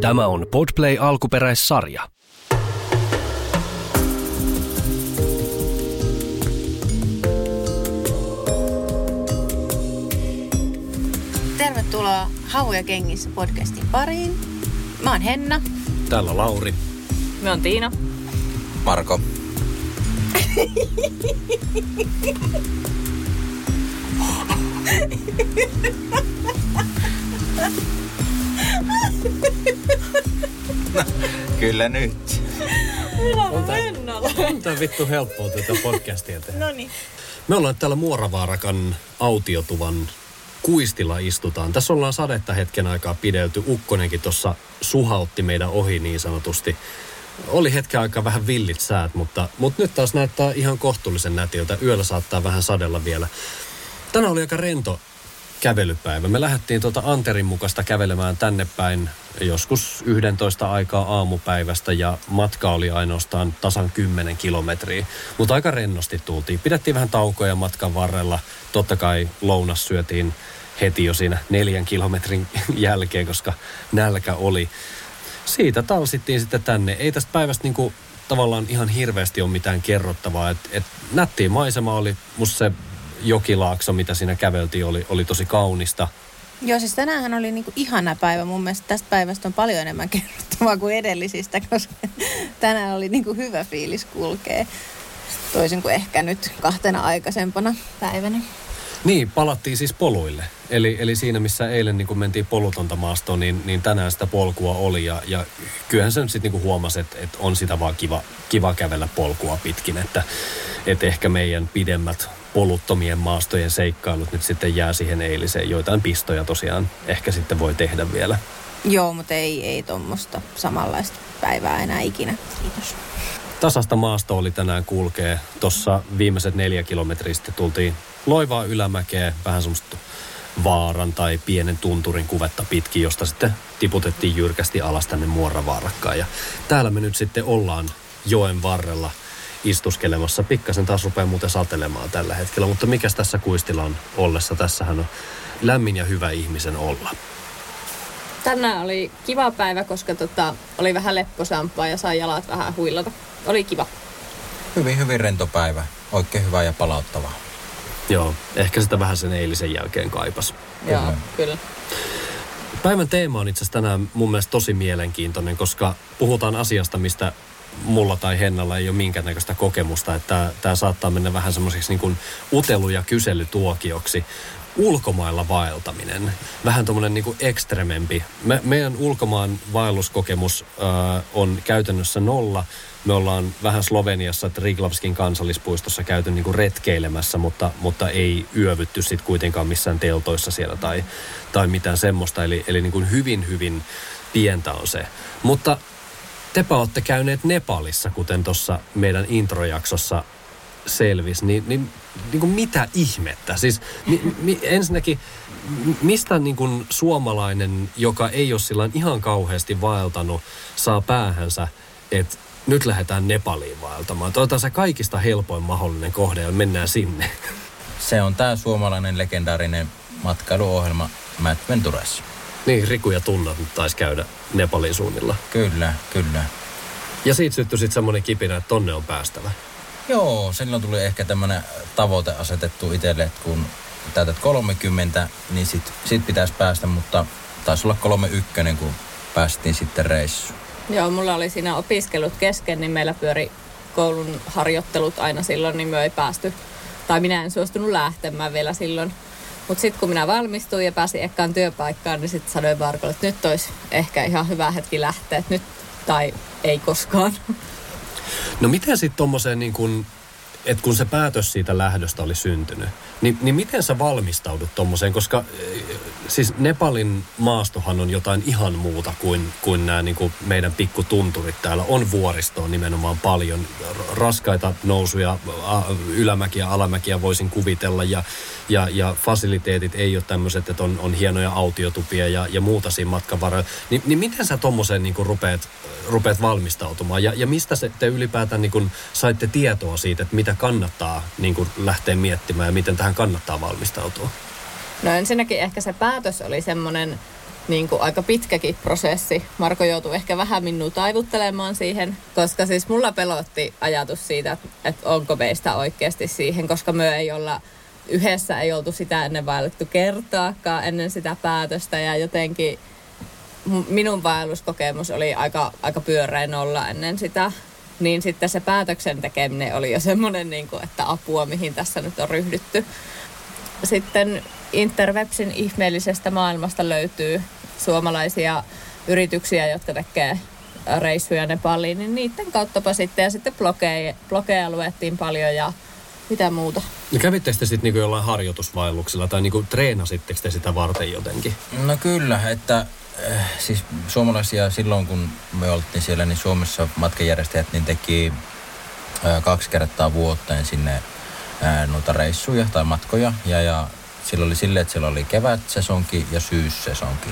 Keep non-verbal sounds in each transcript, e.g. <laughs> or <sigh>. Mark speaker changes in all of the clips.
Speaker 1: Tämä on Podplay alkuperäissarja.
Speaker 2: Tervetuloa Hauja kengissä podcastin pariin. Mä oon Henna.
Speaker 1: Täällä Lauri.
Speaker 3: Me on Tiina.
Speaker 4: Marko. <laughs> <laughs> Kyllä nyt.
Speaker 3: On Hennalla.
Speaker 1: On tää vittu helppoa tätä podcastia tehdä.
Speaker 2: No niin.
Speaker 1: Me ollaan täällä Muoravaarakan autiotuvan kuistilla istutaan. Tässä ollaan sadetta hetken aikaa pidelty. Ukkonenkin tuossa suhautti meidän ohi niin sanotusti. Oli hetken aikaa vähän villit säät, mutta, mutta nyt taas näyttää ihan kohtuullisen nätiltä. Yöllä saattaa vähän sadella vielä. Tänään oli aika rento kävelypäivä. Me lähdettiin tuota Anterin mukasta kävelemään tänne päin joskus 11 aikaa aamupäivästä ja matka oli ainoastaan tasan 10 kilometriä. Mutta aika rennosti tultiin. Pidettiin vähän taukoja matkan varrella. Totta kai lounas syötiin heti jo siinä neljän kilometrin <laughs> jälkeen, koska nälkä oli. Siitä talsittiin sitten tänne. Ei tästä päivästä niinku tavallaan ihan hirveästi ole mitään kerrottavaa. Et, et nättiä maisema oli, musta se jokilaakso, mitä siinä käveltiin, oli, oli tosi kaunista.
Speaker 2: Joo, siis tänään oli niinku ihana päivä. Mun mielestä tästä päivästä on paljon enemmän kerrottavaa kuin edellisistä, koska <laughs> tänään oli niinku hyvä fiilis kulkee. Toisin kuin ehkä nyt kahtena aikaisempana päivänä.
Speaker 1: Niin, palattiin siis poluille. Eli, eli siinä, missä eilen niin kun mentiin polutonta maastoa, niin, niin tänään sitä polkua oli. Ja, ja kyllähän sen sitten niin huomasi, että, että on sitä vaan kiva, kiva kävellä polkua pitkin. Että, että ehkä meidän pidemmät poluttomien maastojen seikkailut nyt sitten jää siihen eiliseen. Joitain pistoja tosiaan ehkä sitten voi tehdä vielä.
Speaker 2: Joo, mutta ei, ei tuommoista samanlaista päivää enää ikinä. Kiitos.
Speaker 1: Tasasta maasto oli tänään kulkee. Tuossa viimeiset neljä kilometriä sitten tultiin loivaa ylämäkeä, vähän semmoista vaaran tai pienen tunturin kuvetta pitkin, josta sitten tiputettiin jyrkästi alas tänne Muoravaarakkaan. Ja täällä me nyt sitten ollaan joen varrella istuskelemassa. Pikkasen taas rupeaa muuten satelemaan tällä hetkellä, mutta mikäs tässä kuistilla on ollessa? Tässähän on lämmin ja hyvä ihmisen olla.
Speaker 3: Tänään oli kiva päivä, koska tota, oli vähän lepposampaa ja sai jalat vähän huillata. Oli kiva.
Speaker 4: Hyvin, hyvin rento päivä. Oikein hyvä ja palauttava.
Speaker 1: Joo, ehkä sitä vähän sen eilisen jälkeen kaipas.
Speaker 3: Joo,
Speaker 4: Kyllä.
Speaker 3: kyllä.
Speaker 1: Päivän teema on itse asiassa tänään mun mielestä tosi mielenkiintoinen, koska puhutaan asiasta, mistä mulla tai Hennalla ei ole minkäännäköistä kokemusta. Että tämä saattaa mennä vähän semmoiseksi niin kuin utelu- ja kyselytuokioksi. Ulkomailla vaeltaminen. Vähän tuommoinen niin ekstremempi. Me, meidän ulkomaan vaelluskokemus äh, on käytännössä nolla. Me ollaan vähän Sloveniassa Triglavskin kansallispuistossa käyty niin retkeilemässä, mutta, mutta ei yövytty sitten kuitenkaan missään teltoissa siellä tai, tai mitään semmoista. Eli, eli niin hyvin, hyvin pientä on se. Mutta tepä olette käyneet Nepalissa, kuten tuossa meidän introjaksossa selvisi, niin, niin, niin kuin mitä ihmettä? Siis mi, mi, ensinnäkin, mistä niin kuin suomalainen, joka ei ole sillä ihan kauheasti vaeltanut, saa päähänsä, että nyt lähdetään Nepaliin vaeltamaan. Tuo se kaikista helpoin mahdollinen kohde ja mennään sinne.
Speaker 4: Se on tämä suomalainen legendaarinen matkailuohjelma Mad Ventures.
Speaker 1: Niin, Riku ja Tunna taisi käydä Nepalin suunnilla.
Speaker 4: Kyllä, kyllä.
Speaker 1: Ja siitä syttyi sitten semmoinen kipinä, että tonne on päästävä.
Speaker 4: Joo, silloin tuli ehkä tämmöinen tavoite asetettu itselle, että kun täytät 30, niin sit, sit pitäisi päästä, mutta taisi olla 31, kun päästiin sitten reissuun.
Speaker 3: Joo, mulla oli siinä opiskelut kesken, niin meillä pyöri koulun harjoittelut aina silloin, niin me ei päästy. Tai minä en suostunut lähtemään vielä silloin. Mutta sitten kun minä valmistuin ja pääsin ekkaan työpaikkaan, niin sitten sanoin Markolle, että nyt olisi ehkä ihan hyvä hetki lähteä. Että nyt tai ei koskaan.
Speaker 1: No miten sitten tommoseen niin kun, että kun se päätös siitä lähdöstä oli syntynyt, niin, niin miten sä valmistaudut tommoseen? Koska eh, siis Nepalin maastohan on jotain ihan muuta kuin, kuin nämä niin meidän pikkutunturit täällä. On vuoristoa nimenomaan paljon, raskaita nousuja, ylämäkiä, alamäkiä voisin kuvitella ja, ja, ja fasiliteetit ei ole tämmöiset, että on, on hienoja autiotupia ja, ja muuta siinä matkan varrella. Ni, niin miten sä tommoseen niin rupeat, rupeat valmistautumaan ja, ja mistä se, te ylipäätään niin kuin saitte tietoa siitä, että mitä kannattaa niin kuin lähteä miettimään ja miten tähän kannattaa valmistautua?
Speaker 3: No ensinnäkin ehkä se päätös oli semmoinen niin kuin aika pitkäkin prosessi. Marko joutui ehkä vähän minua taivuttelemaan siihen, koska siis mulla pelotti ajatus siitä, että, onko meistä oikeasti siihen, koska me ei olla yhdessä ei oltu sitä ennen vaellettu kertaakaan ennen sitä päätöstä ja jotenkin minun vaelluskokemus oli aika, aika pyöreä olla ennen sitä. Niin sitten se päätöksen tekeminen oli jo semmoinen, niin kuin, että apua, mihin tässä nyt on ryhdytty. Sitten Interwebsin ihmeellisestä maailmasta löytyy suomalaisia yrityksiä, jotka tekee reissuja Nepaliin, niin niiden kauttapa sitten. Ja sitten blogeja, blogeja luettiin paljon ja mitä muuta.
Speaker 1: Ja kävitte sitten niinku jollain harjoitusvaelluksella tai niinku treenasitteko te sitä varten jotenkin?
Speaker 4: No kyllä, että äh, siis suomalaisia silloin kun me oltiin siellä, niin Suomessa matkanjärjestäjät niin teki äh, kaksi kertaa vuoteen sinne äh, noita reissuja tai matkoja. Ja, ja silloin oli silleen, että siellä oli kevätsesonki ja syyssesonki.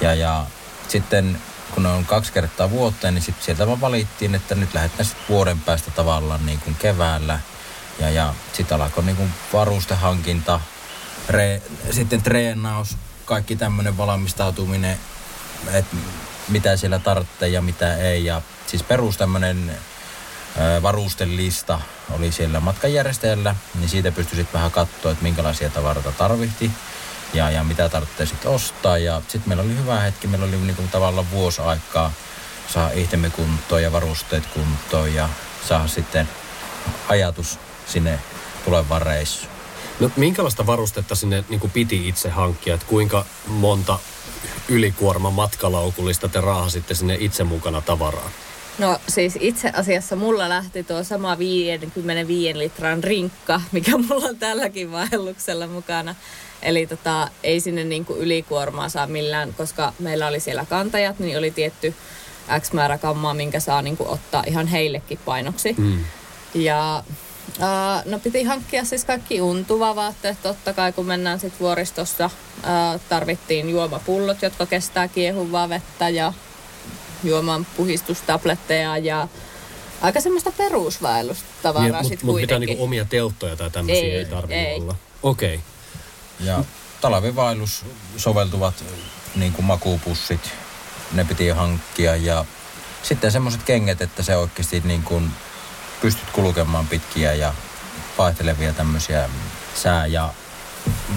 Speaker 4: Ja, ja sitten kun ne on kaksi kertaa vuoteen, niin sitten sieltä vaan valittiin, että nyt lähdetään sitten vuoden päästä tavallaan niin kuin keväällä. Ja, ja sitten alkoi niin kuin varustehankinta, re, sitten treenaus, kaikki tämmöinen valmistautuminen, että mitä siellä tarvitsee ja mitä ei. Ja siis perus tämmöinen varustelista oli siellä matkanjärjestäjällä, niin siitä pystyi sitten vähän katsoa, että minkälaisia tavaroita tarvittiin ja, ja mitä tarvitsee sitten ostaa. Ja sitten meillä oli hyvä hetki, meillä oli niinku tavallaan vuosi aikaa saa itsemme kuntoon ja varusteet kuntoon ja saa sitten ajatus sinne tulevaan reissuun.
Speaker 1: No minkälaista varustetta sinne niin kuin piti itse hankkia, että kuinka monta ylikuorma matkalaukullista te raahasitte sinne itse mukana tavaraa?
Speaker 3: No siis itse asiassa mulla lähti tuo sama 55 litran rinkka, mikä mulla on tälläkin vaelluksella mukana. Eli tota, ei sinne niin kuin ylikuormaa saa millään, koska meillä oli siellä kantajat, niin oli tietty X määrä kammaa, minkä saa niin kuin ottaa ihan heillekin painoksi. Mm. Ja Uh, no piti hankkia siis kaikki untuva vaatteet, totta kai kun mennään sitten vuoristossa. Uh, tarvittiin juomapullot, jotka kestää kiehuvaa vettä ja juoman puhistustabletteja ja aika semmoista perusvaellustavaraa niin, sitten
Speaker 1: Mutta pitää niinku omia telttoja tai tämmöisiä ei, ei tarvitse olla. Okei. Okay.
Speaker 4: Ja talvivaellus soveltuvat niin kuin makuupussit, ne piti hankkia ja sitten semmoiset kengät, että se oikeasti niin kuin pystyt kulkemaan pitkiä ja vaihtelevia tämmöisiä sää- ja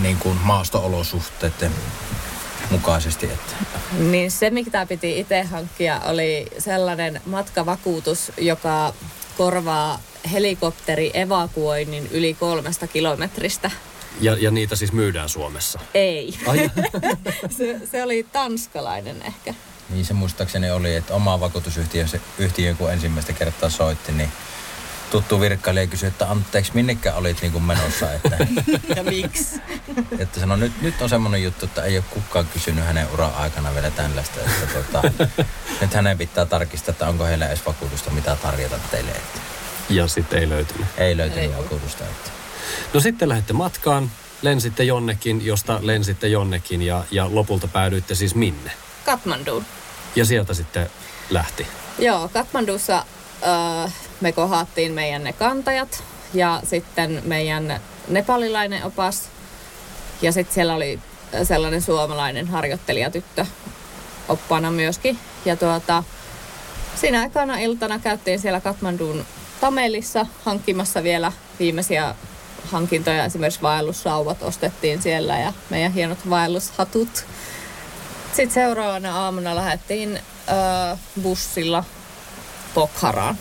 Speaker 4: niin kuin maasto-olosuhteiden mukaisesti. Että.
Speaker 3: Niin se, mitä piti itse hankkia, oli sellainen matkavakuutus, joka korvaa helikopteri evakuoinnin yli kolmesta kilometristä.
Speaker 1: Ja, ja niitä siis myydään Suomessa?
Speaker 3: Ei. <laughs> se, se oli tanskalainen ehkä.
Speaker 4: Niin se muistaakseni oli, että oma vakuutusyhtiö, se yhtiö kun ensimmäistä kertaa soitti, niin tuttu virkkailija kysyi, että anteeksi, minnekään olit niin kuin menossa? Että, <laughs>
Speaker 3: ja miksi?
Speaker 4: Että sano, nyt, nyt on semmoinen juttu, että ei ole kukaan kysynyt hänen ura aikana vielä tällaista. Että tota, <laughs> nyt hänen pitää tarkistaa, että onko heillä edes vakuutusta, mitä tarjota teille. Että.
Speaker 1: Ja sitten ei löytynyt.
Speaker 4: Ei löytynyt ei. vakuutusta. Että.
Speaker 1: No sitten lähdette matkaan, lensitte jonnekin, josta lensitte jonnekin ja, ja lopulta päädyitte siis minne?
Speaker 3: Katmanduun.
Speaker 1: Ja sieltä sitten lähti?
Speaker 3: Joo, Katmandussa äh, me kohattiin meidän ne kantajat ja sitten meidän nepalilainen opas. Ja sitten siellä oli sellainen suomalainen harjoittelijatyttö oppana myöskin. Ja tuota, siinä aikana iltana käytiin siellä Katmandun Tamelissa hankkimassa vielä viimeisiä hankintoja. Esimerkiksi vaellussauvat ostettiin siellä ja meidän hienot vaellushatut. Sitten seuraavana aamuna lähdettiin äh, bussilla Pokharaan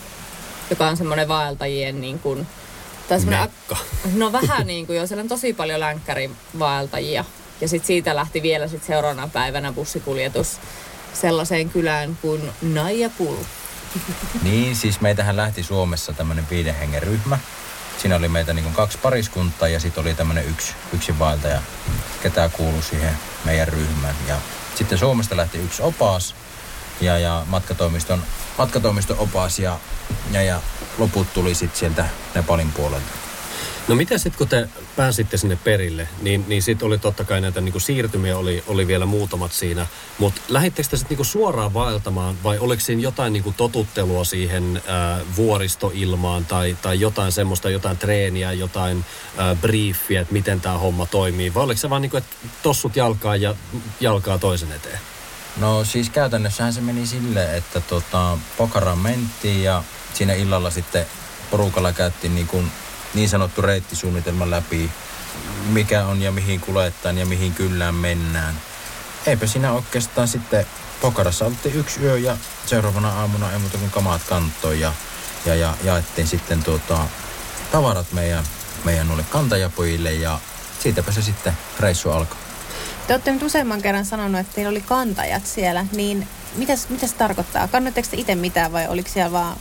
Speaker 3: joka on semmoinen vaeltajien niin kuin,
Speaker 1: tai Mekka.
Speaker 3: No vähän niin kuin jo, siellä on tosi paljon länkkärivaeltajia. Ja sitten siitä lähti vielä sit seuraavana päivänä bussikuljetus sellaiseen kylään kuin Naijapul.
Speaker 4: Niin, siis meitähän lähti Suomessa tämmöinen viiden hengen ryhmä. Siinä oli meitä niin kaksi pariskuntaa ja sitten oli tämmöinen yksi, yksi vaeltaja, ketä kuului siihen meidän ryhmään. Ja sitten Suomesta lähti yksi opas ja, ja matkatoimiston, matkatoimiston opas ja, ja, ja loput tuli sitten sieltä Nepalin puolelta.
Speaker 1: No miten sitten kun te pääsitte sinne perille, niin, niin sitten oli totta kai näitä niin siirtymiä, oli, oli vielä muutamat siinä, mutta lähdittekö te sitten niin suoraan vaeltamaan vai oliko siinä jotain niin totuttelua siihen ää, vuoristoilmaan tai, tai jotain semmoista, jotain treeniä, jotain ää, briefiä, että miten tämä homma toimii vai oliko se vaan kuin, että tossut jalkaa ja jalkaa toisen eteen?
Speaker 4: No siis käytännössähän se meni silleen, että tota, Pokaraan mentiin ja siinä illalla sitten porukalla käytiin niin, kuin niin sanottu reittisuunnitelma läpi, mikä on ja mihin kuljetaan ja mihin kyllään mennään. Eipä siinä oikeastaan sitten Pokarassa oltiin yksi yö ja seuraavana aamuna ei muuta kuin kamaat kantoon ja, ja, ja jaettiin sitten tuota, tavarat meidän, meidän kantajapojille ja siitäpä se sitten reissu alkoi.
Speaker 2: Te olette nyt useamman kerran sanonut, että teillä oli kantajat siellä, niin mitäs, mitä se tarkoittaa? Kannatteko te itse mitään vai oliko siellä vaan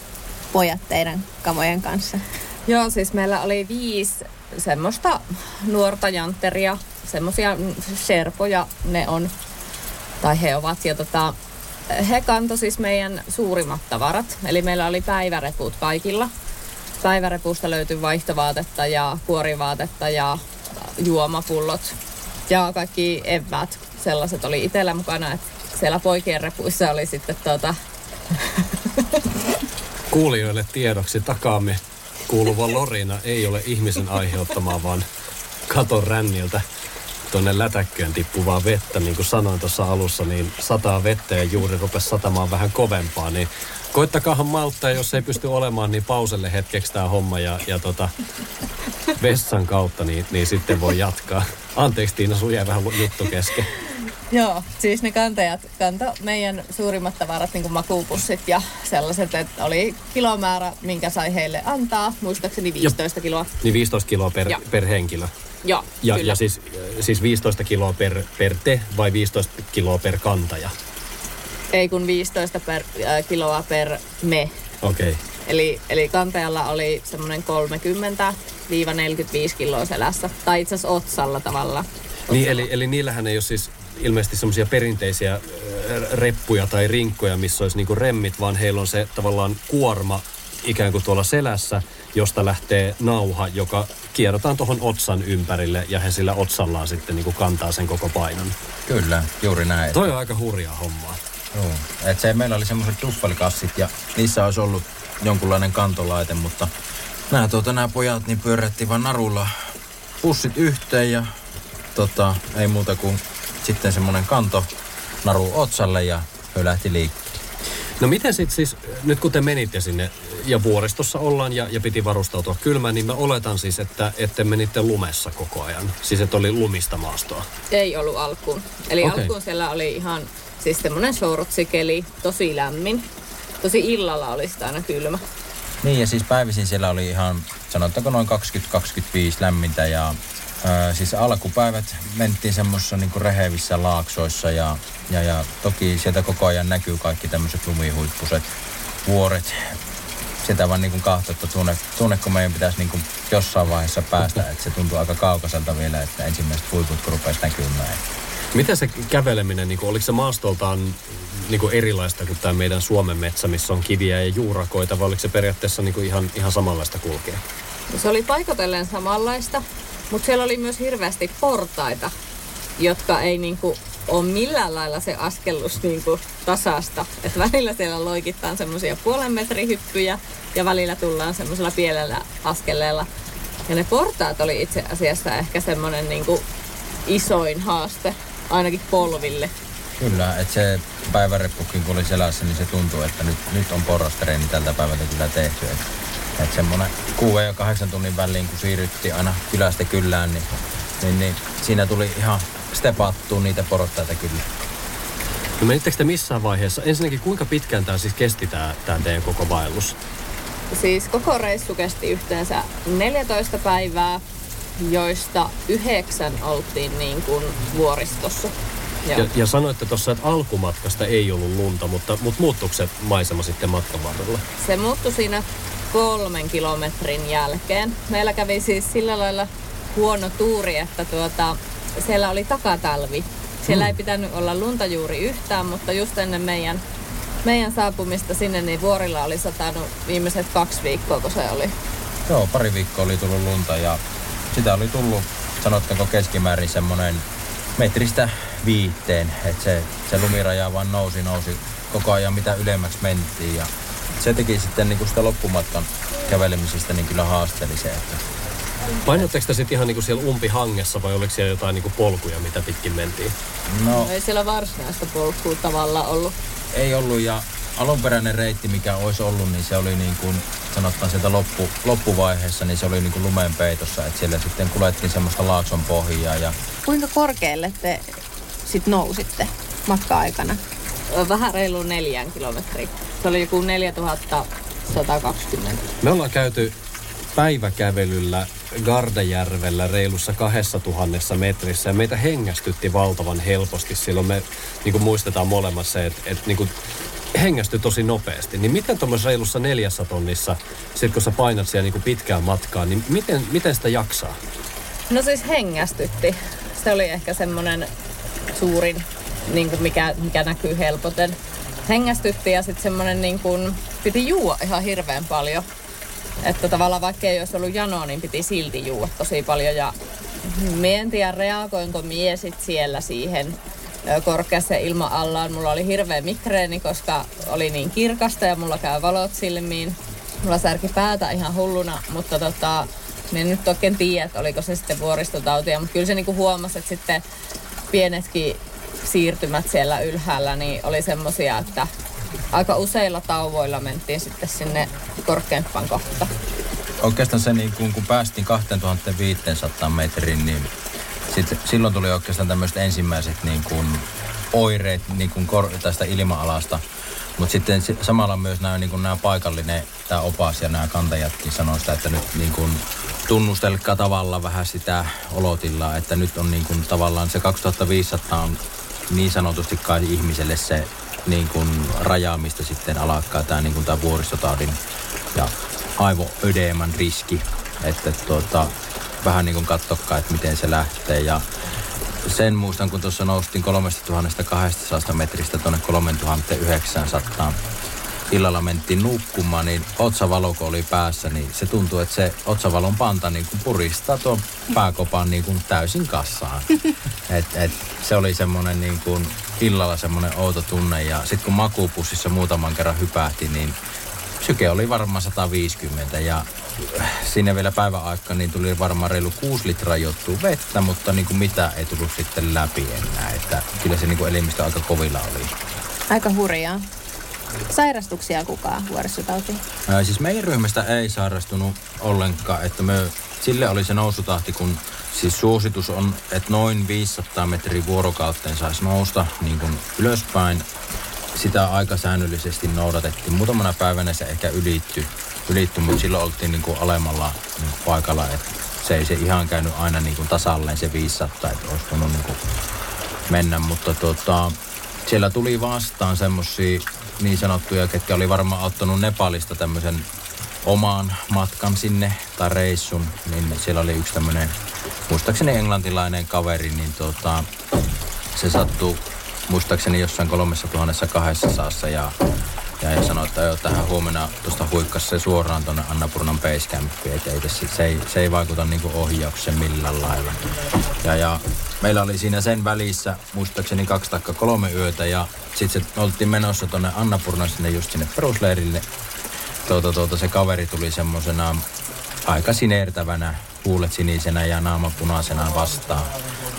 Speaker 2: pojat teidän kamojen kanssa?
Speaker 3: Joo, siis meillä oli viisi semmoista nuorta jantteria, semmoisia serpoja ne on, tai he ovat. Ja tota, he kantoi siis meidän suurimmat tavarat, eli meillä oli päiväreput kaikilla. Päivärepusta löytyi vaihtovaatetta ja kuorivaatetta ja juomapullot ja kaikki eväät. Sellaiset oli itsellä mukana, että siellä poikien repuissa oli sitten tuota... <laughs>
Speaker 1: Kuulijoille tiedoksi takaamme kuuluva lorina ei ole ihmisen aiheuttamaa, vaan katon ränniltä tuonne lätäkköön tippuvaa vettä. Niin kuin sanoin tuossa alussa, niin sataa vettä ja juuri rupesi satamaan vähän kovempaa. Niin koittakaahan malttaa, jos ei pysty olemaan, niin pauselle hetkeksi tämä homma ja, ja tota, vessan kautta, niin, niin sitten voi jatkaa. Anteeksi Tiina, sun jäi vähän juttu kesken.
Speaker 3: Joo, siis ne kantajat kanto meidän suurimmat tavarat, niin kuin makuupussit ja sellaiset, että oli kilomäärä, minkä sai heille antaa, muistaakseni 15 jo. kiloa.
Speaker 1: Niin 15 kiloa per, per henkilö.
Speaker 3: Joo,
Speaker 1: ja, kyllä. ja siis, siis 15 kiloa per, per te vai 15 kiloa per kantaja?
Speaker 3: Ei kun 15 per, äh, kiloa per me.
Speaker 1: Okei. Okay.
Speaker 3: Eli, eli kantajalla oli semmoinen 30-45 kiloa selässä, tai itse asiassa otsalla tavalla. Otsalla.
Speaker 1: Niin, eli, eli niillähän ei ole siis ilmeisesti semmoisia perinteisiä reppuja tai rinkkoja, missä olisi niinku remmit, vaan heillä on se tavallaan kuorma ikään kuin tuolla selässä, josta lähtee nauha, joka kierrotaan tuohon otsan ympärille ja he sillä otsallaan sitten niin kuin kantaa sen koko painon.
Speaker 4: Kyllä, juuri näin.
Speaker 1: Toi on aika hurjaa hommaa.
Speaker 4: Joo, et se, meillä oli semmoiset duffelkassit ja niissä olisi ollut jonkunlainen kantolaite, mutta nämä, tuota, nämä pojat niin pyörättiin vaan narulla pussit yhteen ja tota, ei muuta kuin sitten semmoinen kanto naru otsalle ja he lähti liikkeelle.
Speaker 1: No miten sitten siis, nyt kun te menitte sinne ja vuoristossa ollaan ja, ja piti varustautua kylmään, niin mä oletan siis, että, että menitte lumessa koko ajan. Siis että oli lumista maastoa.
Speaker 3: Ei ollut alkuun. Eli okay. alkuun siellä oli ihan siis semmoinen shortsikeli, tosi lämmin. Tosi illalla oli sitä aina kylmä.
Speaker 4: Niin ja siis päivisin siellä oli ihan, sanotaanko noin 20-25 lämmintä ja Öö, siis alkupäivät mentiin semmoisissa niinku rehevissä laaksoissa ja, ja, ja toki sieltä koko ajan näkyy kaikki tämmöiset lumihuippuset, vuoret. Sitä vaan niinku kahto, että tunne, tunne, kun meidän pitäisi niinku jossain vaiheessa päästä, että se tuntuu aika kaukaiselta vielä, että ensimmäiset huiput kun rupesi näkymään.
Speaker 1: Miten se käveleminen, niin kuin, oliko se maastoltaan niin kuin erilaista kuin tämä meidän Suomen metsä, missä on kiviä ja juurakoita, vai oliko se periaatteessa niin kuin ihan, ihan samanlaista kulkea?
Speaker 3: Se oli paikotellen samanlaista, mutta siellä oli myös hirveästi portaita, jotka ei niinku ole millään lailla se askellus niinku tasasta. Et välillä siellä loikittaan semmoisia puolen metrin hyppyjä ja välillä tullaan semmoisella pienellä askeleella. Ja ne portaat oli itse asiassa ehkä semmoinen niinku isoin haaste, ainakin polville.
Speaker 4: Kyllä, että se päiväreppukin kun oli selässä, niin se tuntuu, että nyt, nyt on porrastreeni tältä päivältä kyllä tehty. Että että semmoinen 6 ja 8 tunnin väliin, kun siirryttiin aina kylästä kyllään, niin, niin, niin siinä tuli ihan stepattua niitä porottaita kyllä.
Speaker 1: No menittekö te missään vaiheessa? Ensinnäkin kuinka pitkään tämä siis kesti tämä, tämä teidän koko vaellus?
Speaker 3: Siis koko reissu kesti yhteensä 14 päivää, joista yhdeksän oltiin niin kuin vuoristossa.
Speaker 1: Ja, ja sanoitte tuossa, että alkumatkasta ei ollut lunta, mutta, mutta muuttuiko se maisema sitten matkan varrella?
Speaker 3: Se muuttui siinä kolmen kilometrin jälkeen. Meillä kävi siis sillä lailla huono tuuri, että tuota, siellä oli takatalvi. Siellä hmm. ei pitänyt olla lunta juuri yhtään, mutta just ennen meidän, meidän saapumista sinne, niin vuorilla oli satanut viimeiset kaksi viikkoa, kun se oli.
Speaker 4: Joo, pari viikkoa oli tullut lunta ja sitä oli tullut, sanottaako keskimäärin semmoinen metristä viitteen. Että se, se lumiraja vaan nousi, nousi koko ajan mitä ylemmäksi mentiin. Ja se teki sitten niin kuin sitä loppumatkan kävelemisestä niin kyllä haasteellisen. Että
Speaker 1: Painotteko te sitten ihan niinku siellä umpihangessa vai oliko siellä jotain niinku polkuja, mitä pitkin mentiin?
Speaker 4: no,
Speaker 3: No ei siellä varsinaista polkua tavallaan ollut.
Speaker 4: ei ollut ja alunperäinen reitti, mikä olisi ollut, niin se oli niin kuin sanotaan sieltä loppu, loppuvaiheessa, niin se oli niin kuin lumen peitossa. Että siellä sitten kuljettiin semmoista laakson pohjaa ja
Speaker 2: Kuinka korkealle te sit nousitte matka-aikana?
Speaker 3: Vähän reilu neljän kilometriä. Se oli joku 4120.
Speaker 1: Me ollaan käyty päiväkävelyllä Gardajärvellä reilussa kahdessa tuhannessa metrissä ja meitä hengästytti valtavan helposti. Silloin me niin kuin muistetaan molemmat se, että, että niin kuin hengästyi tosi nopeasti. Niin miten tuommoisessa reilussa neljässä tonnissa, sit kun sä painat siellä niin kuin pitkään matkaan, niin miten, miten sitä jaksaa?
Speaker 3: No siis hengästytti. Se oli ehkä semmoinen suurin, niin kuin mikä, mikä näkyy helpoten. Hengästytti ja sitten semmoinen niin kuin, piti juua ihan hirveän paljon. Että tavallaan vaikka ei olisi ollut janoa, niin piti silti juua tosi paljon. Ja en tiedä, reagoinko mie sit siellä siihen korkeassa ilma-allaan. Mulla oli hirveä migreeni, koska oli niin kirkasta ja mulla käy valot silmiin. Mulla särki päätä ihan hulluna, mutta tota, en nyt oikein tiedä, että oliko se sitten vuoristotautia, mutta kyllä se niinku huomasi, että sitten pienetkin siirtymät siellä ylhäällä niin oli semmosia, että aika useilla tauvoilla mentiin sitten sinne korkeampaan kohtaan.
Speaker 4: oikeastaan se niin kun, kun päästiin 2500 metriin, niin sit, silloin tuli oikeastaan tämmöiset ensimmäiset niin kun, oireet niin kun kor, tästä ilma-alasta. Mutta sitten si- samalla myös nämä, niin nämä paikallinen, tämä opas ja nämä kantajatkin sanoi sitä, että nyt niin kun, tunnustelkaa tavallaan vähän sitä olotilaa, että nyt on niin kun, tavallaan se 2500 on niin sanotusti kai ihmiselle se niin kun, raja, mistä sitten alkaa tämä niin kun, tää vuoristotaudin ja aivoödeeman riski, että tuota, vähän niin kuin katsokaa, että miten se lähtee. Ja sen muistan, kun tuossa noustiin 3200 metristä tuonne 3900 illalla mentiin nukkumaan, niin otsavalo kun oli päässä, niin se tuntuu, että se otsavalon panta niin kuin puristaa tuon pääkopan niin kuin täysin kassaan. <laughs> Et, et, se oli semmoinen niin kuin illalla semmoinen outo tunne ja sitten kun makuupussissa muutaman kerran hypähti, niin syke oli varmaan 150 ja sinne vielä päivän aikaan niin tuli varmaan reilu 6 litraa juttua vettä, mutta niin kuin mitä ei tullut sitten läpi enää. Että kyllä se niin kuin elimistö aika kovilla oli.
Speaker 2: Aika hurjaa. Sairastuksia kukaan vuoristotautiin?
Speaker 4: Ää, siis meidän ryhmästä ei sairastunut ollenkaan, että me, sille oli se nousutahti, kun siis suositus on, että noin 500 metriä vuorokauteen saisi nousta niin kuin ylöspäin. Sitä aika säännöllisesti noudatettiin. Muutamana päivänä se ehkä ylittyi, ylittyi mutta silloin oltiin niin kuin alemmalla niin kuin paikalla, että se ei se ihan käynyt aina niin kuin tasalleen se 500, että olisi voinut niin kuin mennä, mutta tota, siellä tuli vastaan semmosia niin sanottuja, ketkä oli varmaan ottanut Nepalista tämmöisen omaan matkan sinne tai reissun, niin siellä oli yksi tämmöinen, muistaakseni englantilainen kaveri, niin tota, se sattui muistaakseni jossain kolmessa tuhannessa kahdessa saassa ja, ja, sanoi, että joo, tähän huomenna tuosta huikkas se suoraan tuonne Annapurnan basecampiin, että ei, tässä- se, ei, se ei vaikuta niinku ohjaukseen millään lailla. Ja, ja meillä oli siinä sen välissä muistaakseni kaksi tai kolme yötä ja sitten se oltiin menossa tuonne Annapurnan sinne just sinne perusleirille. Tuota, tuota, se kaveri tuli semmosena aika sinertävänä, huulet sinisenä ja naama punaisena vastaan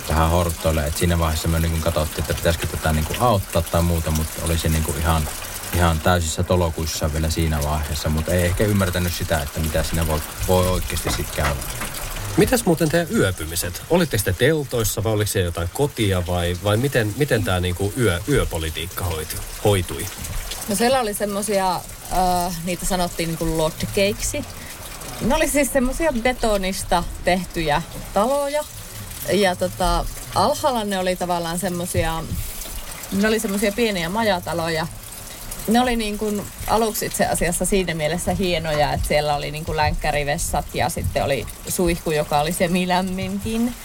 Speaker 4: tähän hortoille. Et siinä vaiheessa me niin katsottiin, että pitäisikö tätä niin auttaa tai muuta, mutta oli se niin ihan, ihan täysissä tolokuissa vielä siinä vaiheessa. Mutta ei ehkä ymmärtänyt sitä, että mitä siinä voi, voi oikeasti sitten käydä.
Speaker 1: Mitäs muuten teidän yöpymiset? Olitteko te teltoissa vai oliko se jotain kotia vai, vai miten, miten tämä niinku yö, yöpolitiikka hoitui, hoitui?
Speaker 3: No siellä oli semmosia, äh, niitä sanottiin niinku lodgekeiksi. Ne oli siis semmosia betonista tehtyjä taloja. Ja tota, alhaalla ne oli tavallaan semmosia, ne oli semmosia pieniä majataloja. Ne oli niin kuin aluksi itse asiassa siinä mielessä hienoja, että siellä oli niin kuin länkkärivessat ja sitten oli suihku, joka oli semilämminkin.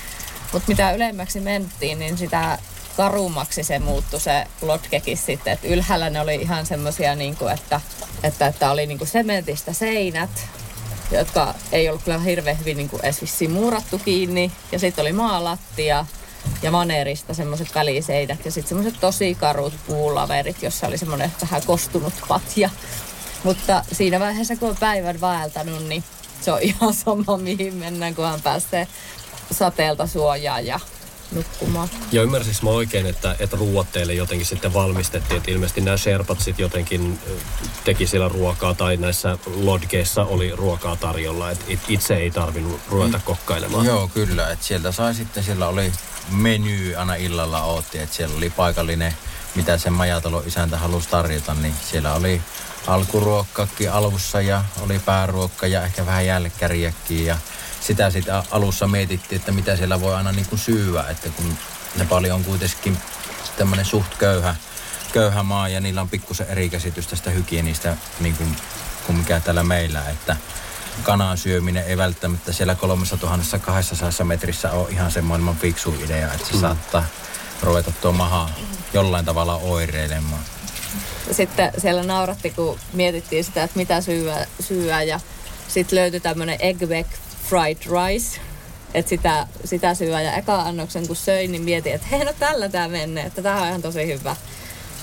Speaker 3: Mutta mitä ylemmäksi mentiin, niin sitä karummaksi se muuttui se lodgekin sitten. Et ylhäällä ne oli ihan semmoisia, niinku, että, että, että oli niinku sementistä seinät jotka ei ollut kyllä hirveän hyvin niin kuin edes muurattu kiinni. Ja sitten oli maalattia ja maneerista semmoiset väliseinät ja sitten semmoiset tosi karut puulaverit, jossa oli semmoinen vähän kostunut patja. Mutta siinä vaiheessa, kun on päivän vaeltanut, niin se on ihan sama, mihin mennään, kunhan pääsee sateelta suojaan ja nukkumaan.
Speaker 1: Ja ymmärsinkö mä oikein, että, että ruuat teille jotenkin sitten valmistettiin, että ilmeisesti nämä Sherpat sitten jotenkin teki siellä ruokaa tai näissä lodgeissa oli ruokaa tarjolla, että it- itse ei tarvinnut ruveta kokkailemaan.
Speaker 4: Joo, kyllä. Että sieltä sai sitten, siellä oli meny aina illalla ootti, että siellä oli paikallinen, mitä sen majatalon isäntä halusi tarjota, niin siellä oli alkuruokkakin alussa ja oli pääruokka ja ehkä vähän jälkkäriäkin ja sitä sitten a- alussa mietittiin, että mitä siellä voi aina niin kuin syyä, että kun Nepali on kuitenkin tämmöinen suht köyhä, köyhä maa ja niillä on pikkusen eri käsitys tästä hygienistä niin kuin, kuin mikä täällä meillä, että kanan syöminen ei välttämättä siellä 3200 metrissä ole ihan se maailman fiksu idea, että se mm. saattaa ruveta tuo maha jollain tavalla oireilemaan.
Speaker 3: Sitten siellä nauratti, kun mietittiin sitä, että mitä syyä, syyä ja sitten löytyi tämmöinen egg veg fried rice. Että sitä, sitä syöä ja eka annoksen kun söin, niin mietin, että hei no tällä tämä menee, että tämä on ihan tosi hyvä.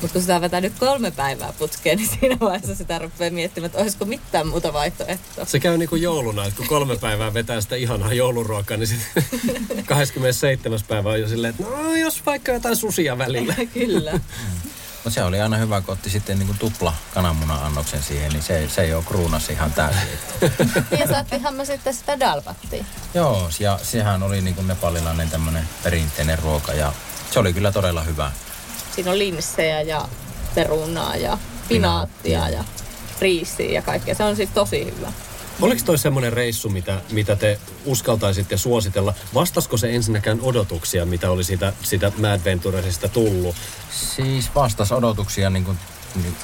Speaker 3: Mutta kun sitä on vetänyt kolme päivää putkeen, <laughs> niin siinä vaiheessa sitä rupeaa miettimään, että olisiko mitään muuta vaihtoehtoa.
Speaker 1: Se käy niin kuin jouluna, että kun kolme päivää vetää sitä ihanaa jouluruokaa, niin sitten <laughs> 27. päivä on jo silleen, että no jos vaikka jotain susia välillä. <laughs>
Speaker 3: Kyllä.
Speaker 4: Mutta se oli aina hyvä, kun otti sitten niin kuin tupla kananmuna-annoksen siihen, niin se, se jo kruunasi ihan täysin. <laughs>
Speaker 3: Ja saattiinhan me sitten sitä dalvattia.
Speaker 4: Joo, ja sehän oli niin kuin nepalilainen tämmöinen perinteinen ruoka ja se oli kyllä todella hyvä.
Speaker 3: Siinä on linssejä ja perunaa ja pinaattia ja riisiä ja kaikkea. Se on siis tosi hyvä.
Speaker 1: Oliko toi semmoinen reissu, mitä, mitä te uskaltaisitte suositella? Vastasko se ensinnäkään odotuksia, mitä oli siitä, siitä Mad Venturesista tullut?
Speaker 4: Siis vastas odotuksia niin kuin, niin,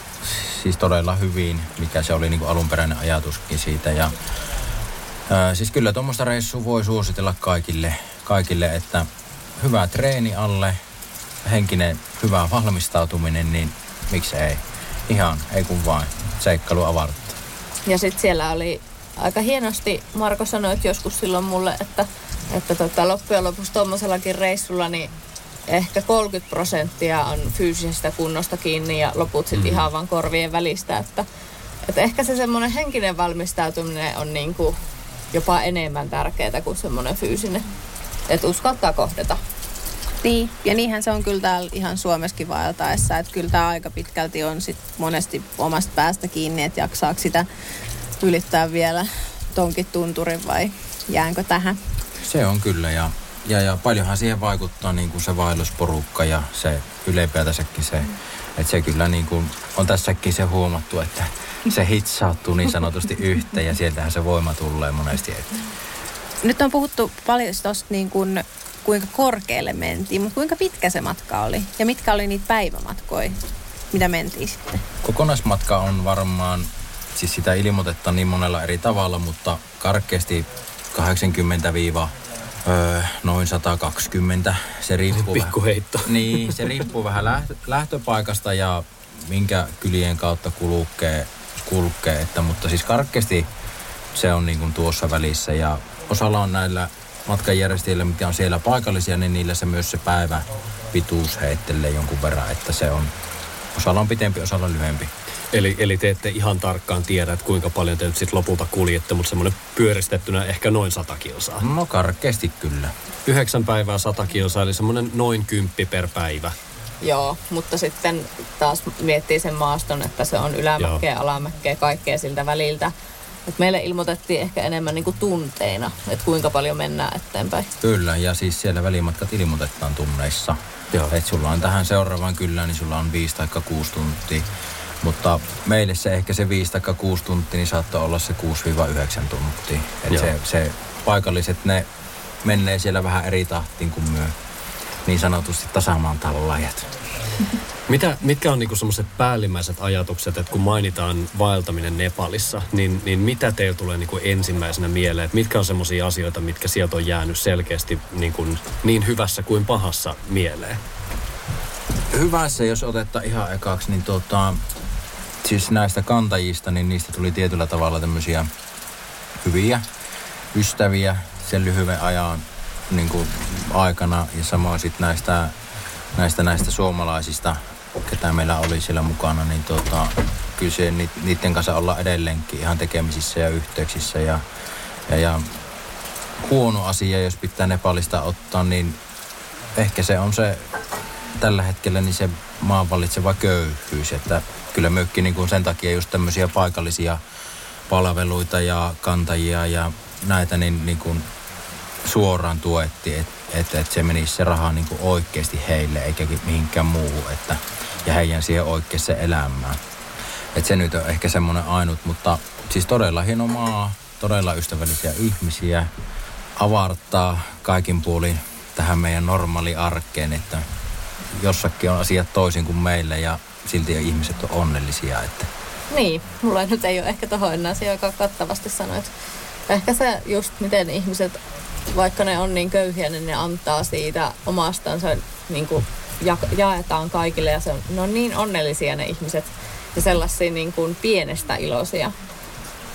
Speaker 4: siis todella hyvin, mikä se oli niin kuin alunperäinen ajatuskin siitä. Ja, ää, siis kyllä tuommoista reissua voi suositella kaikille, kaikille, että hyvä treeni alle, henkinen hyvä valmistautuminen, niin miksi ei? Ihan, ei kun vain. Seikkailu avartta.
Speaker 3: Ja sitten siellä oli aika hienosti, Marko sanoi että joskus silloin mulle, että, että tota, loppujen lopuksi tuommoisellakin reissulla niin ehkä 30 prosenttia on fyysisestä kunnosta kiinni ja loput sitten mm. ihan vaan korvien välistä. Että, että ehkä se semmoinen henkinen valmistautuminen on niin kuin jopa enemmän tärkeää kuin semmoinen fyysinen. Että uskaltaa kohdata.
Speaker 2: Niin, ja niinhän se on kyllä täällä ihan Suomessakin vaeltaessa, että kyllä tämä aika pitkälti on sit monesti omasta päästä kiinni, että jaksaako sitä ylittää vielä tonkin tunturin vai jäänkö tähän.
Speaker 4: Se on kyllä ja, ja, ja paljonhan siihen vaikuttaa niin kuin se vaellusporukka ja se ylipäätänsäkin se, että se kyllä niin kuin on tässäkin se huomattu, että se hitsauttuu niin sanotusti yhteen ja sieltähän se voima tulee monesti. Että.
Speaker 2: Nyt on puhuttu paljon tuosta niin kuin, kuinka korkealle mentiin, mutta kuinka pitkä se matka oli ja mitkä oli niitä päivämatkoja, mitä mentiin sitten?
Speaker 4: Kokonaismatka on varmaan, siis sitä ilmoitetta niin monella eri tavalla, mutta karkeasti 80 Öö, noin 120. Se riippuu,
Speaker 1: Pikkuheitto. <laughs>
Speaker 4: niin, se riippuu vähän lähtö, lähtöpaikasta ja minkä kylien kautta kulkee, kulkee että, mutta siis karkeasti se on niin kuin tuossa välissä ja osalla on näillä matkanjärjestäjillä, mitkä on siellä paikallisia, niin niillä se myös se päivä pituus heittelee jonkun verran, että se on, osalla on pitempi, osalla lyhyempi.
Speaker 1: Eli, eli te ette ihan tarkkaan tiedä, että kuinka paljon te nyt sitten lopulta kuljette, mutta semmoinen pyöristettynä ehkä noin 100 kilsaa.
Speaker 4: No karkeasti kyllä.
Speaker 1: Yhdeksän päivää 100 kilsaa, eli semmoinen noin kymppi per päivä.
Speaker 3: Joo, mutta sitten taas miettii sen maaston, että se on ylämäkeä, alamäkeä, kaikkea siltä väliltä. Et meille ilmoitettiin ehkä enemmän niinku tunteina, että kuinka paljon mennään eteenpäin.
Speaker 4: Kyllä, ja siis siellä välimatkat ilmoitetaan tunneissa.
Speaker 1: Joo.
Speaker 4: Et sulla on tähän seuraavaan kyllä, niin sulla on 5 tai 6 tuntia. Mutta meille se ehkä se 5 tai 6 tuntia, niin saattaa olla se 6-9 tuntia. Et
Speaker 1: Joo.
Speaker 4: se, se paikalliset, ne menee siellä vähän eri tahtiin kuin myö niin sanotusti tasamaan tallajat. <laughs>
Speaker 1: Mitä, mitkä on niinku semmoiset päällimmäiset ajatukset, että kun mainitaan vaeltaminen Nepalissa, niin, niin mitä teillä tulee niinku ensimmäisenä mieleen? Että mitkä on semmoisia asioita, mitkä sieltä on jäänyt selkeästi niin, kuin, niin hyvässä kuin pahassa mieleen?
Speaker 4: Hyvässä, jos otetta ihan ekaksi, niin tota, siis näistä kantajista, niin niistä tuli tietyllä tavalla tämmöisiä hyviä ystäviä sen lyhyen ajan niin kuin aikana ja samoin sitten näistä, näistä, näistä suomalaisista, ketä meillä oli siellä mukana, niin tota, kyllä se, niiden kanssa olla edelleenkin ihan tekemisissä ja yhteyksissä ja, ja, ja huono asia, jos pitää Nepalista ottaa, niin ehkä se on se tällä hetkellä niin se maan valitseva köyhyys, että kyllä mökki niin kuin sen takia just tämmöisiä paikallisia palveluita ja kantajia ja näitä niin, niin kuin suoraan tuetti, että et, et se menisi se raha niin kuin oikeasti heille eikä mihinkään muuhun, että, ja heidän siihen oikeaan elämään. Et se nyt on ehkä semmoinen ainut, mutta siis todella hieno maa, todella ystävällisiä ihmisiä, avartaa kaikin puolin tähän meidän normaali arkeen, että jossakin on asiat toisin kuin meillä ja silti ihmiset on onnellisia. Että.
Speaker 3: Niin, mulla nyt ei ole ehkä tuohon enää aika kattavasti sanoit. Ehkä se just, miten ihmiset, vaikka ne on niin köyhiä, niin ne antaa siitä omastansa, niin kuin ja, jaetaan kaikille ja se on, ne on niin onnellisia ne ihmiset ja sellaisia niin kuin pienestä iloisia.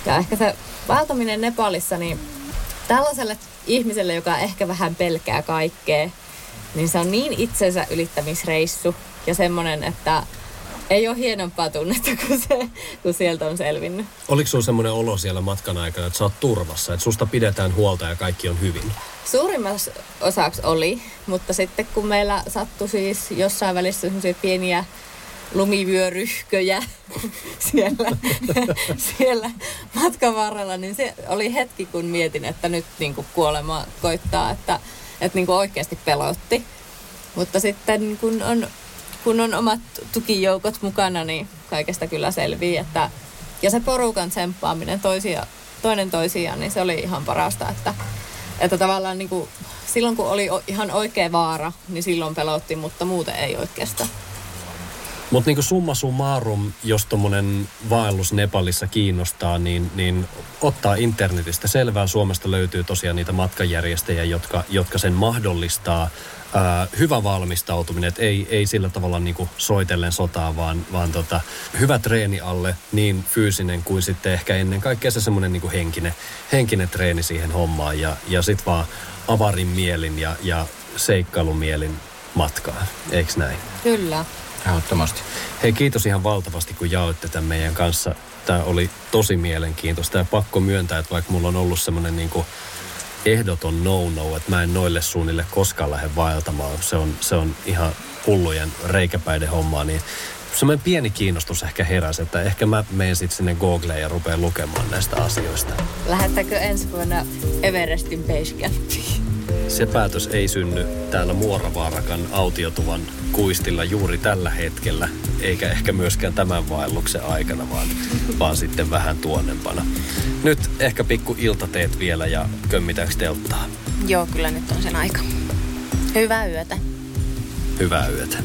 Speaker 3: Ja ehkä se vaeltaminen Nepalissa, niin tällaiselle ihmiselle, joka ehkä vähän pelkää kaikkea, niin se on niin itsensä ylittämisreissu ja semmoinen, että ei ole hienompaa tunnetta <laughs> kuin se, kun sieltä on selvinnyt.
Speaker 1: Oliko sinulla semmoinen olo siellä matkan aikana, että sä oot turvassa, että susta pidetään huolta ja kaikki on hyvin?
Speaker 3: Suurimmassa osaksi oli, mutta sitten kun meillä sattui siis jossain välissä semmoisia pieniä lumivyöryhköjä <laughs> siellä, <laughs> siellä matkan varrella, niin se oli hetki, kun mietin, että nyt niin kuin kuolema koittaa, että, että niin kuin oikeasti pelotti. Mutta sitten kun on, kun on omat tukijoukot mukana, niin kaikesta kyllä selvii. Että, ja se porukan tsemppaaminen toisia, toinen toisiaan, niin se oli ihan parasta, että, että tavallaan niin kuin, silloin kun oli ihan oikea vaara, niin silloin pelotti, mutta muuten ei oikeastaan.
Speaker 1: Mutta niin summa summarum, jos tuommoinen vaellus Nepalissa kiinnostaa, niin, niin ottaa internetistä selvää. Suomesta löytyy tosiaan niitä matkanjärjestäjiä, jotka, jotka sen mahdollistaa. Ää, hyvä valmistautuminen, että ei, ei sillä tavalla niin kuin soitellen sotaa, vaan, vaan tota, hyvä treeni alle, niin fyysinen kuin sitten ehkä ennen kaikkea se semmoinen niin henkinen, henkinen treeni siihen hommaan. Ja, ja sitten vaan avarin mielin ja, ja seikkailumielin matkaan, eikö näin?
Speaker 3: Kyllä.
Speaker 4: Ehdottomasti.
Speaker 1: Hei, kiitos ihan valtavasti, kun jaoitte tämän meidän kanssa. Tämä oli tosi mielenkiintoista ja pakko myöntää, että vaikka mulla on ollut semmoinen niin ehdoton no-no, että mä en noille suunnille koskaan lähde vaeltamaan. Se on, se on ihan hullujen reikäpäiden hommaa, niin semmoinen pieni kiinnostus ehkä heräsi, että ehkä mä menen sitten sinne Googleen ja rupean lukemaan näistä asioista.
Speaker 3: Lähettäkö ensi vuonna Everestin basecampiin?
Speaker 1: Se päätös ei synny täällä Muoravaarakan autiotuvan kuistilla juuri tällä hetkellä, eikä ehkä myöskään tämän vaelluksen aikana, vaan, vaan sitten vähän tuonnempana. Nyt ehkä pikku iltateet vielä ja kömmitäänkö telttaa?
Speaker 2: Joo, kyllä nyt on sen aika. Hyvää yötä.
Speaker 1: Hyvää yötä.